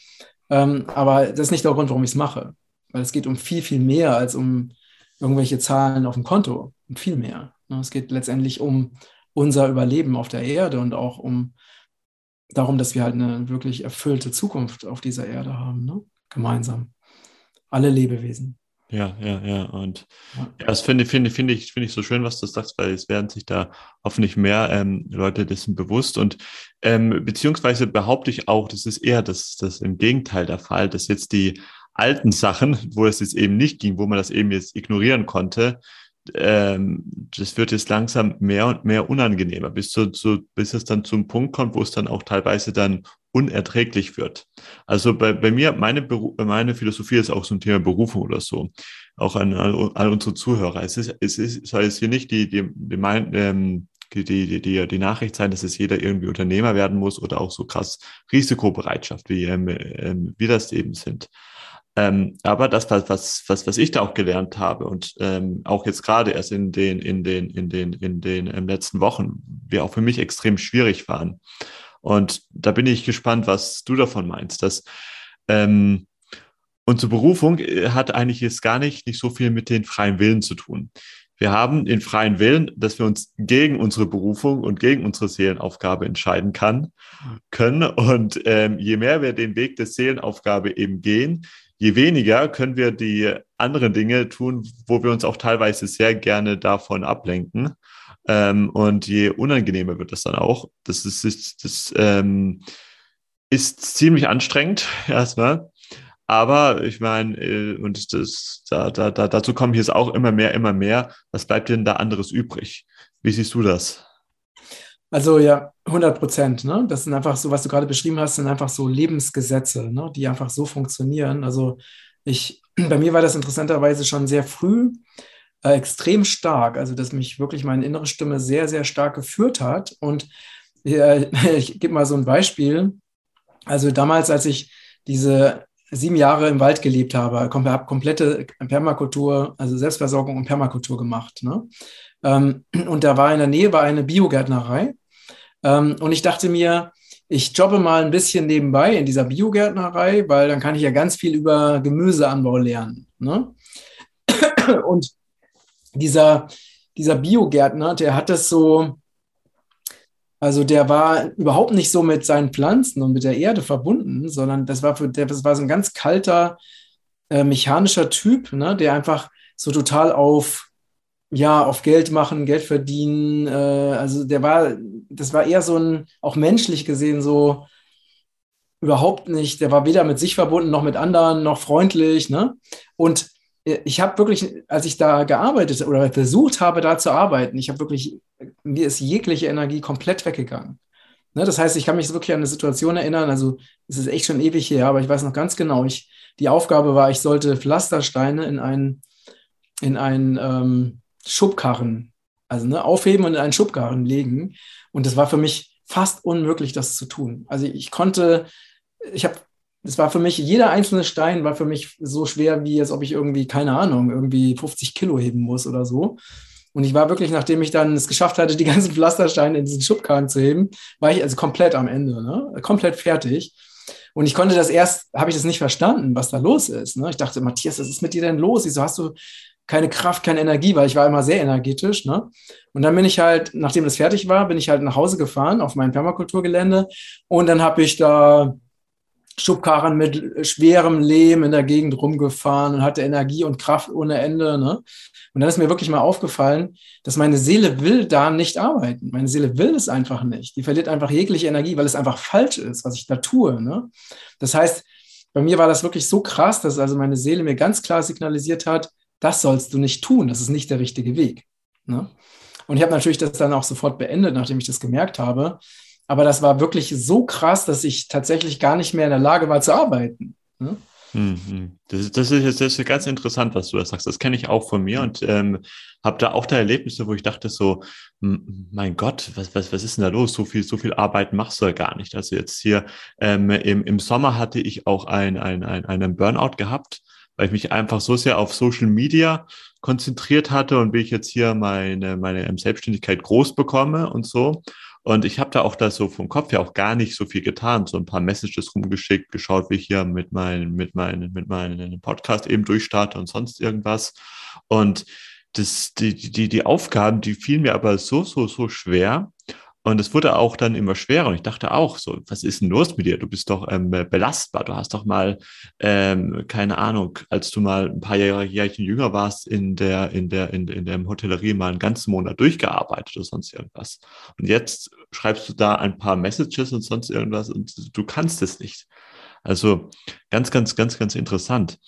Ähm, aber das ist nicht der Grund, warum ich es mache. Weil es geht um viel, viel mehr als um irgendwelche Zahlen auf dem Konto. Und viel mehr. Ne? Es geht letztendlich um unser Überleben auf der Erde und auch um darum, dass wir halt eine wirklich erfüllte Zukunft auf dieser Erde haben. Ne? Gemeinsam. Alle Lebewesen. Ja, ja, ja. Und ja, das finde, finde, finde ich, finde ich so schön, was du sagst, weil es werden sich da hoffentlich mehr ähm, Leute dessen bewusst. Und ähm, beziehungsweise behaupte ich auch, das ist eher das, das im Gegenteil der Fall, dass jetzt die alten Sachen, wo es jetzt eben nicht ging, wo man das eben jetzt ignorieren konnte, ähm, das wird jetzt langsam mehr und mehr unangenehmer, bis, zu, zu, bis es dann zum Punkt kommt, wo es dann auch teilweise dann unerträglich wird. Also bei, bei mir, meine, Beru meine Philosophie ist auch so ein Thema Berufung oder so. Auch an, an, an unsere Zuhörer. Es ist, es ist, soll jetzt hier nicht die, die, die, mein, ähm, die, die, die, die Nachricht sein, dass es jeder irgendwie Unternehmer werden muss oder auch so krass Risikobereitschaft, wie, ähm, ähm, wir das eben sind. Ähm, aber das, was, was, was, was ich da auch gelernt habe und ähm, auch jetzt gerade erst in den, in den, in den, in den ähm, letzten Wochen, die auch für mich extrem schwierig waren. Und da bin ich gespannt, was du davon meinst. Dass, ähm, unsere Berufung äh, hat eigentlich jetzt gar nicht, nicht so viel mit den freien Willen zu tun. Wir haben den freien Willen, dass wir uns gegen unsere Berufung und gegen unsere Seelenaufgabe entscheiden kann, können. Und ähm, je mehr wir den Weg der Seelenaufgabe eben gehen, je weniger können wir die anderen Dinge tun, wo wir uns auch teilweise sehr gerne davon ablenken. Ähm, und je unangenehmer wird das dann auch. Das ist, ist, das, ähm, ist ziemlich anstrengend erstmal. Aber ich meine, äh, und das, da, da, da, dazu kommen hier ist auch immer mehr, immer mehr. Was bleibt denn da anderes übrig? Wie siehst du das? Also ja, 100 Prozent. Ne? Das sind einfach so, was du gerade beschrieben hast, sind einfach so Lebensgesetze, ne? die einfach so funktionieren. Also ich, bei mir war das interessanterweise schon sehr früh äh, extrem stark. Also dass mich wirklich meine innere Stimme sehr, sehr stark geführt hat. Und äh, ich gebe mal so ein Beispiel. Also damals, als ich diese sieben Jahre im Wald gelebt habe, habe komplette Permakultur, also Selbstversorgung und Permakultur gemacht. Ne? Ähm, und da war in der Nähe war eine Biogärtnerei. Ähm, und ich dachte mir, ich jobbe mal ein bisschen nebenbei in dieser Biogärtnerei, weil dann kann ich ja ganz viel über Gemüseanbau lernen. Ne? Und dieser, dieser Biogärtner, der hat das so, also der war überhaupt nicht so mit seinen Pflanzen und mit der Erde verbunden, sondern das war für das war so ein ganz kalter äh, mechanischer Typ, ne, der einfach so total auf ja, auf Geld machen, Geld verdienen. Äh, also der war, das war eher so ein, auch menschlich gesehen, so, überhaupt nicht, der war weder mit sich verbunden noch mit anderen, noch freundlich. Ne? Und ich habe wirklich, als ich da gearbeitet oder versucht habe, da zu arbeiten, ich habe wirklich, mir ist jegliche Energie komplett weggegangen. Ne, das heißt, ich kann mich wirklich an eine Situation erinnern, also es ist echt schon ewig her, aber ich weiß noch ganz genau, ich, die Aufgabe war, ich sollte Pflastersteine in einen, in einen ähm, Schubkarren, also ne, aufheben und in einen Schubkarren legen. Und das war für mich fast unmöglich, das zu tun. Also ich konnte, ich habe es war für mich, jeder einzelne Stein war für mich so schwer, wie als ob ich irgendwie, keine Ahnung, irgendwie 50 Kilo heben muss oder so. Und ich war wirklich, nachdem ich dann es geschafft hatte, die ganzen Pflastersteine in diesen Schubkarren zu heben, war ich also komplett am Ende, ne? komplett fertig. Und ich konnte das erst, habe ich das nicht verstanden, was da los ist. Ne? Ich dachte, Matthias, was ist mit dir denn los? Wieso hast du keine Kraft, keine Energie? Weil ich war immer sehr energetisch. Ne? Und dann bin ich halt, nachdem das fertig war, bin ich halt nach Hause gefahren auf mein Permakulturgelände. Und dann habe ich da Schubkarren mit schwerem Lehm in der Gegend rumgefahren und hatte Energie und Kraft ohne Ende. Ne? Und dann ist mir wirklich mal aufgefallen, dass meine Seele will da nicht arbeiten. Meine Seele will es einfach nicht. Die verliert einfach jegliche Energie, weil es einfach falsch ist, was ich da tue. Ne? Das heißt, bei mir war das wirklich so krass, dass also meine Seele mir ganz klar signalisiert hat, das sollst du nicht tun, das ist nicht der richtige Weg. Ne? Und ich habe natürlich das dann auch sofort beendet, nachdem ich das gemerkt habe. Aber das war wirklich so krass, dass ich tatsächlich gar nicht mehr in der Lage war zu arbeiten. Ne? Mhm. Das, das, ist jetzt das ist ganz interessant, was du da sagst. Das kenne ich auch von mir und ähm, habe da auch da Erlebnisse, wo ich dachte so, mein Gott, was, was, was ist denn da los? So viel, so viel Arbeit machst du ja gar nicht. Also jetzt hier ähm, im, im Sommer hatte ich auch ein, ein, ein, einen Burnout gehabt, weil ich mich einfach so sehr auf Social Media konzentriert hatte und wie ich jetzt hier meine, meine Selbstständigkeit groß bekomme und so. Und ich habe da auch da so vom Kopf her auch gar nicht so viel getan, so ein paar Messages rumgeschickt, geschaut, wie ich hier mit meinen, mit meinen, mit meinen Podcast eben durchstarte und sonst irgendwas. Und das, die, die, die Aufgaben, die fielen mir aber so, so, so schwer. Und es wurde auch dann immer schwerer. Und ich dachte auch so, was ist denn los mit dir? Du bist doch ähm, belastbar. Du hast doch mal, ähm, keine Ahnung, als du mal ein paar Jahre Jährchen jünger warst, in der, in der, in, in der Hotellerie mal einen ganzen Monat durchgearbeitet oder sonst irgendwas. Und jetzt schreibst du da ein paar Messages und sonst irgendwas und du kannst es nicht. Also ganz, ganz, ganz, ganz interessant.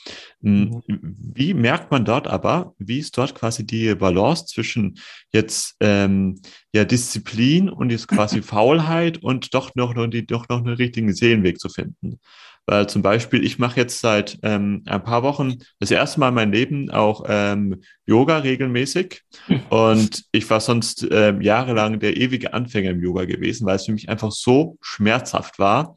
Hm, mhm. Wie merkt man dort aber, wie ist dort quasi die Balance zwischen jetzt ähm, ja Disziplin und jetzt quasi Faulheit und doch noch, noch, die, doch noch einen richtigen Seelenweg zu finden? Weil zum Beispiel, ich mache jetzt seit ähm, ein paar Wochen das erste Mal in meinem Leben auch ähm, Yoga regelmäßig. Und ich war sonst ähm, jahrelang der ewige Anfänger im Yoga gewesen, weil es für mich einfach so schmerzhaft war.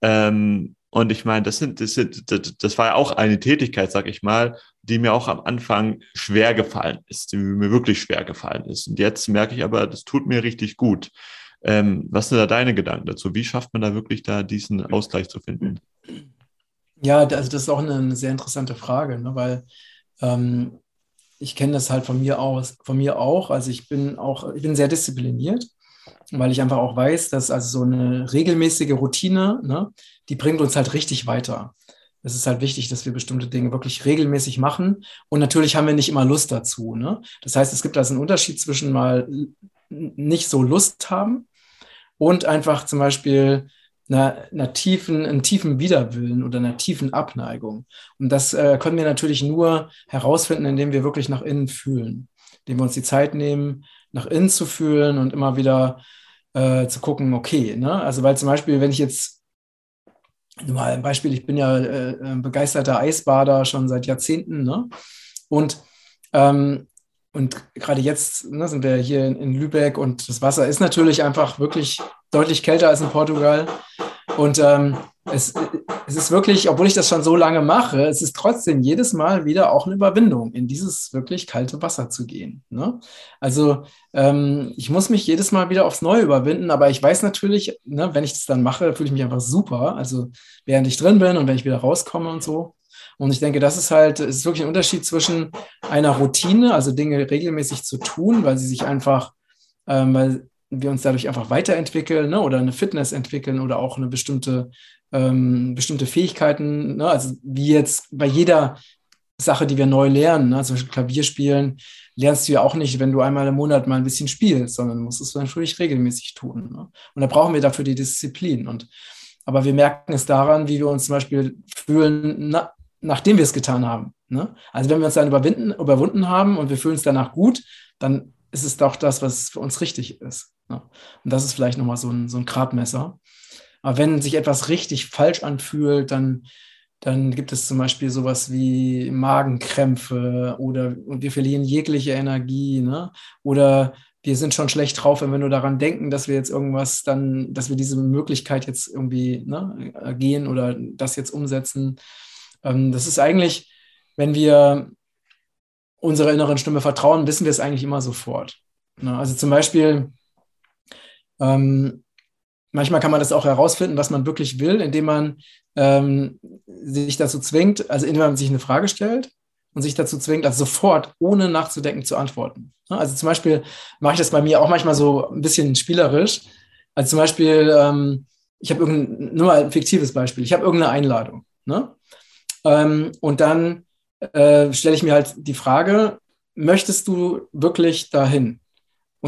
Ähm, und ich meine, das sind, das sind, das, war ja auch eine Tätigkeit, sag ich mal, die mir auch am Anfang schwer gefallen ist, die mir wirklich schwer gefallen ist. Und jetzt merke ich aber, das tut mir richtig gut. Ähm, was sind da deine Gedanken dazu? Wie schafft man da wirklich da diesen Ausgleich zu finden? Ja, also das ist auch eine, eine sehr interessante Frage, ne? weil ähm, ich kenne das halt von mir aus, von mir auch. Also ich bin auch, ich bin sehr diszipliniert weil ich einfach auch weiß, dass also so eine regelmäßige Routine, ne, die bringt uns halt richtig weiter. Es ist halt wichtig, dass wir bestimmte Dinge wirklich regelmäßig machen. Und natürlich haben wir nicht immer Lust dazu. Ne? Das heißt, es gibt also einen Unterschied zwischen mal nicht so Lust haben und einfach zum Beispiel einer, einer tiefen, einem tiefen Widerwillen oder einer tiefen Abneigung. Und das äh, können wir natürlich nur herausfinden, indem wir wirklich nach innen fühlen, indem wir uns die Zeit nehmen, nach innen zu fühlen und immer wieder äh, zu gucken, okay, ne? Also weil zum Beispiel, wenn ich jetzt mal ein Beispiel, ich bin ja äh, begeisterter Eisbader schon seit Jahrzehnten, ne? Und ähm, und gerade jetzt ne, sind wir hier in, in, Lübeck und das Wasser ist natürlich einfach wirklich deutlich kälter als in Portugal. Und ähm, es, es ist wirklich, obwohl ich das schon so lange mache, es ist trotzdem jedes Mal wieder auch eine Überwindung, in dieses wirklich kalte Wasser zu gehen. Ne? Also ähm, ich muss mich jedes Mal wieder aufs Neue überwinden, aber ich weiß natürlich, ne, wenn ich das dann mache, fühle ich mich einfach super. Also während ich drin bin und wenn ich wieder rauskomme und so. Und ich denke, das ist halt, es ist wirklich ein Unterschied zwischen einer Routine, also Dinge regelmäßig zu tun, weil sie sich einfach, ähm, weil wir uns dadurch einfach weiterentwickeln ne, oder eine Fitness entwickeln oder auch eine bestimmte ähm, bestimmte Fähigkeiten, ne? also wie jetzt bei jeder Sache, die wir neu lernen, ne? zum Beispiel Klavier spielen, lernst du ja auch nicht, wenn du einmal im Monat mal ein bisschen spielst, sondern musst es natürlich regelmäßig tun. Ne? Und da brauchen wir dafür die Disziplin. Und aber wir merken es daran, wie wir uns zum Beispiel fühlen, na, nachdem wir es getan haben. Ne? Also wenn wir uns dann überwinden, überwunden haben und wir fühlen es danach gut, dann ist es doch das, was für uns richtig ist. Ne? Und das ist vielleicht nochmal so ein, so ein Gradmesser. Aber wenn sich etwas richtig falsch anfühlt, dann, dann gibt es zum Beispiel sowas wie Magenkrämpfe oder wir verlieren jegliche Energie. Ne? Oder wir sind schon schlecht drauf, wenn wir nur daran denken, dass wir jetzt irgendwas dann, dass wir diese Möglichkeit jetzt irgendwie ne, gehen oder das jetzt umsetzen. Ähm, das ist eigentlich, wenn wir unserer inneren Stimme vertrauen, wissen wir es eigentlich immer sofort. Ne? Also zum Beispiel, ähm, manchmal kann man das auch herausfinden, was man wirklich will, indem man ähm, sich dazu zwingt, also indem man sich eine Frage stellt und sich dazu zwingt, also sofort, ohne nachzudenken, zu antworten. Also zum Beispiel mache ich das bei mir auch manchmal so ein bisschen spielerisch. Also zum Beispiel, ähm, ich habe nur mal ein fiktives Beispiel, ich habe irgendeine Einladung. Ne? Ähm, und dann äh, stelle ich mir halt die Frage, möchtest du wirklich dahin?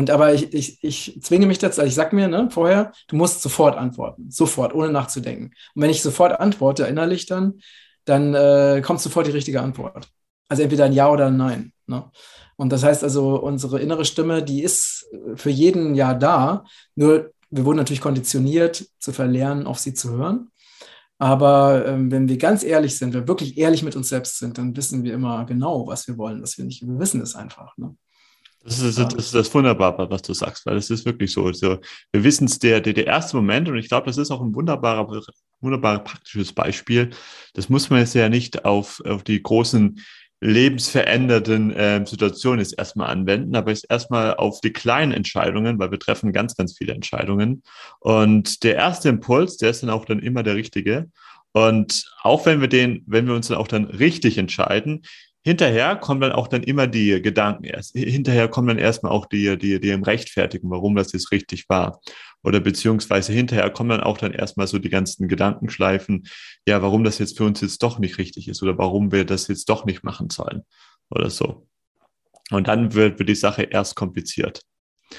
Und aber ich, ich, ich zwinge mich dazu, also ich sage mir ne, vorher, du musst sofort antworten, sofort, ohne nachzudenken. Und wenn ich sofort antworte, innerlich dann, dann äh, kommt sofort die richtige Antwort. Also entweder ein Ja oder ein Nein. Ne? Und das heißt also, unsere innere Stimme, die ist für jeden Ja da, nur wir wurden natürlich konditioniert zu verlernen, auf sie zu hören. Aber ähm, wenn wir ganz ehrlich sind, wenn wir wirklich ehrlich mit uns selbst sind, dann wissen wir immer genau, was wir wollen, was wir nicht. Wir wissen es einfach. Ne? Das ist, das ist das Wunderbare, was du sagst, weil es ist wirklich so. Also, wir wissen es, der, der, der erste Moment, und ich glaube, das ist auch ein wunderbarer, wunderbarer praktisches Beispiel. Das muss man jetzt ja nicht auf, auf die großen lebensverändernden äh, Situationen jetzt erstmal anwenden, aber jetzt erstmal auf die kleinen Entscheidungen, weil wir treffen ganz, ganz viele Entscheidungen. Und der erste Impuls, der ist dann auch dann immer der richtige. Und auch wenn wir den, wenn wir uns dann auch dann richtig entscheiden, hinterher kommen dann auch dann immer die Gedanken erst. Hinterher kommen dann erstmal auch die, die, die im Rechtfertigen, warum das jetzt richtig war. Oder beziehungsweise hinterher kommen dann auch dann erstmal so die ganzen Gedankenschleifen, ja, warum das jetzt für uns jetzt doch nicht richtig ist oder warum wir das jetzt doch nicht machen sollen oder so. Und dann wird, wird die Sache erst kompliziert.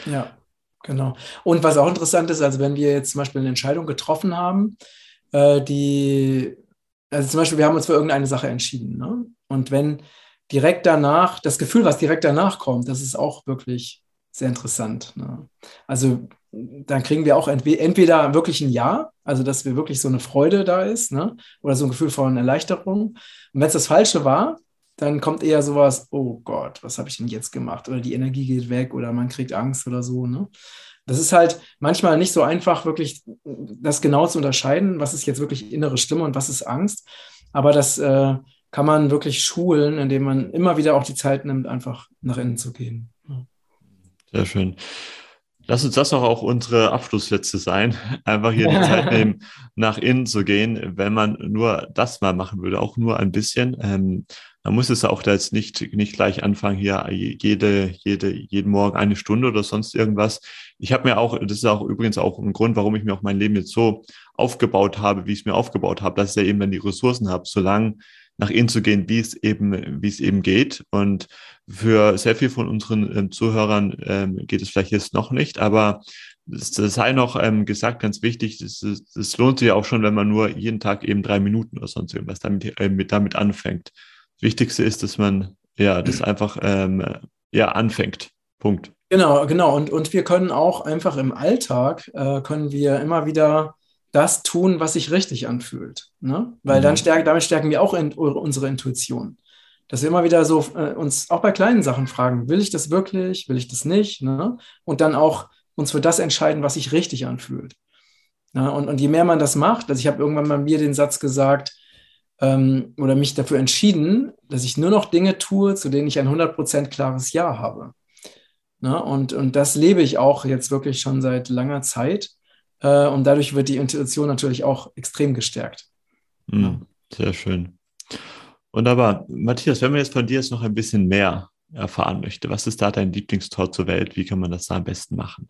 Ja, genau. Und was auch interessant ist, also wenn wir jetzt zum Beispiel eine Entscheidung getroffen haben, äh, die, also zum Beispiel, wir haben uns für irgendeine Sache entschieden, ne? Und wenn direkt danach, das Gefühl, was direkt danach kommt, das ist auch wirklich sehr interessant. Ne? Also dann kriegen wir auch entweder wirklich ein Ja, also dass wir wirklich so eine Freude da ist, ne? oder so ein Gefühl von Erleichterung. Und wenn es das Falsche war, dann kommt eher sowas, oh Gott, was habe ich denn jetzt gemacht? Oder die Energie geht weg oder man kriegt Angst oder so. Ne? Das ist halt manchmal nicht so einfach, wirklich das genau zu unterscheiden, was ist jetzt wirklich innere Stimme und was ist Angst. Aber das äh, kann man wirklich schulen, indem man immer wieder auch die Zeit nimmt, einfach nach innen zu gehen. Sehr schön. Lass uns das auch, auch unsere Abschlusssätze sein. Einfach hier die Zeit nehmen, nach innen zu gehen. Wenn man nur das mal machen würde, auch nur ein bisschen, ähm, man muss es auch da jetzt nicht, nicht gleich anfangen, hier jede, jede, jeden Morgen eine Stunde oder sonst irgendwas. Ich habe mir auch, das ist auch übrigens auch ein Grund, warum ich mir auch mein Leben jetzt so aufgebaut habe, wie ich es mir aufgebaut habe, dass ich ja eben dann die Ressourcen habe, solange nach innen zu gehen, wie es eben, wie es eben geht. Und für sehr viel von unseren ähm, Zuhörern ähm, geht es vielleicht jetzt noch nicht, aber das, das sei noch ähm, gesagt, ganz wichtig, es lohnt sich auch schon, wenn man nur jeden Tag eben drei Minuten oder sonst irgendwas damit, äh, mit, damit anfängt. Das Wichtigste ist, dass man ja das einfach ähm, ja anfängt. Punkt. Genau, genau. Und, und wir können auch einfach im Alltag, äh, können wir immer wieder das tun, was sich richtig anfühlt. Ne? Weil mhm. dann stärken, damit stärken wir auch in, unsere Intuition. Dass wir immer wieder so äh, uns auch bei kleinen Sachen fragen, will ich das wirklich, will ich das nicht? Ne? Und dann auch uns für das entscheiden, was sich richtig anfühlt. Ne? Und, und je mehr man das macht, also ich habe irgendwann mal mir den Satz gesagt, ähm, oder mich dafür entschieden, dass ich nur noch Dinge tue, zu denen ich ein 100% klares Ja habe. Ne? Und, und das lebe ich auch jetzt wirklich schon seit langer Zeit. Äh, und dadurch wird die Intuition natürlich auch extrem gestärkt. Mhm, sehr schön. Wunderbar. Matthias, wenn man jetzt von dir jetzt noch ein bisschen mehr erfahren möchte, was ist da dein Lieblingstor zur Welt? Wie kann man das da am besten machen?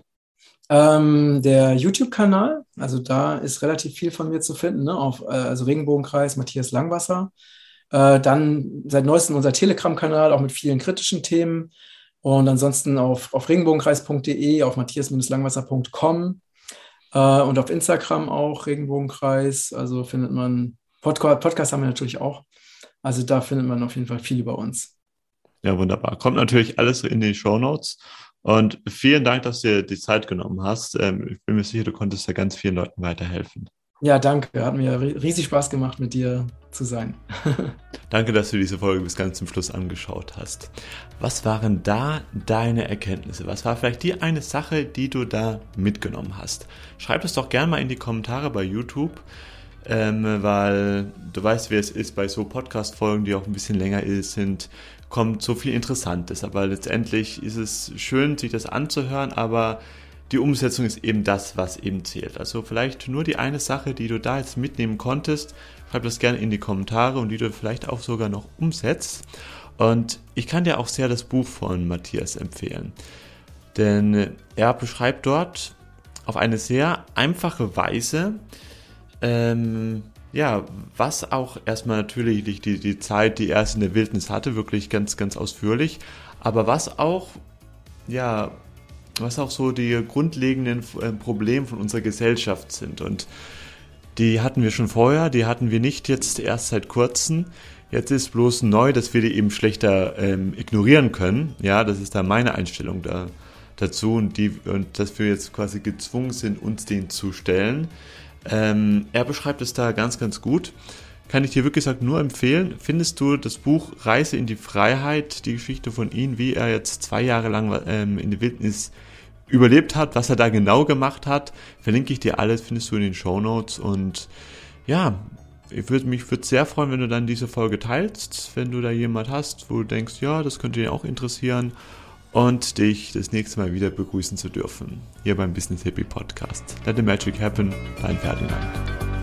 Ähm, der YouTube-Kanal, also da ist relativ viel von mir zu finden, ne? auf, äh, also Regenbogenkreis, Matthias Langwasser. Äh, dann seit neuestem unser Telegram-Kanal, auch mit vielen kritischen Themen. Und ansonsten auf, auf regenbogenkreis.de, auf matthias-langwasser.com Äh, und auf Instagram auch Regenbogenkreis. Also findet man, Podcast, Podcast haben wir natürlich auch. Also da findet man auf jeden Fall viel über uns. Ja, wunderbar. Kommt natürlich alles in die Show Notes. Und vielen Dank, dass du dir die Zeit genommen hast. Ähm, ich bin mir sicher, du konntest da ganz vielen Leuten weiterhelfen. Ja, danke. Hat mir riesig Spaß gemacht, mit dir zu sein. danke, dass du diese Folge bis ganz zum Schluss angeschaut hast. Was waren da deine Erkenntnisse? Was war vielleicht die eine Sache, die du da mitgenommen hast? Schreib es doch gerne mal in die Kommentare bei YouTube. Ähm, weil du weißt, wie es ist bei so Podcast-Folgen, die auch ein bisschen länger sind, kommt so viel Interessantes. Aber letztendlich ist es schön, sich das anzuhören, aber die Umsetzung ist eben das, was eben zählt. Also vielleicht nur die eine Sache, die du da jetzt mitnehmen konntest, schreib das gerne in die Kommentare und die du vielleicht auch sogar noch umsetzt. Und ich kann dir auch sehr das Buch von Matthias empfehlen. Denn er beschreibt dort auf eine sehr einfache Weise, ähm, ja, was auch erstmal natürlich die, die Zeit, die er in der Wildnis hatte, wirklich ganz, ganz ausführlich, aber was auch, ja, was auch so die grundlegenden äh, Probleme von unserer Gesellschaft sind. Und die hatten wir schon vorher, die hatten wir nicht jetzt erst seit kurzem. Jetzt ist bloß neu, dass wir die eben schlechter ähm, ignorieren können. Ja, das ist da meine Einstellung da, dazu und, die, und dass wir jetzt quasi gezwungen sind, uns den zu stellen. Ähm, er beschreibt es da ganz, ganz gut. Kann ich dir wirklich gesagt nur empfehlen. Findest du das Buch Reise in die Freiheit, die Geschichte von ihm, wie er jetzt zwei Jahre lang ähm, in der Wildnis überlebt hat, was er da genau gemacht hat, verlinke ich dir alles, findest du in den Show Notes. Und ja, ich würde mich würd sehr freuen, wenn du dann diese Folge teilst, wenn du da jemand hast, wo du denkst, ja, das könnte dich auch interessieren und dich das nächste Mal wieder begrüßen zu dürfen. Hier beim Business Hippie Podcast. Let the Magic Happen, dein Ferdinand.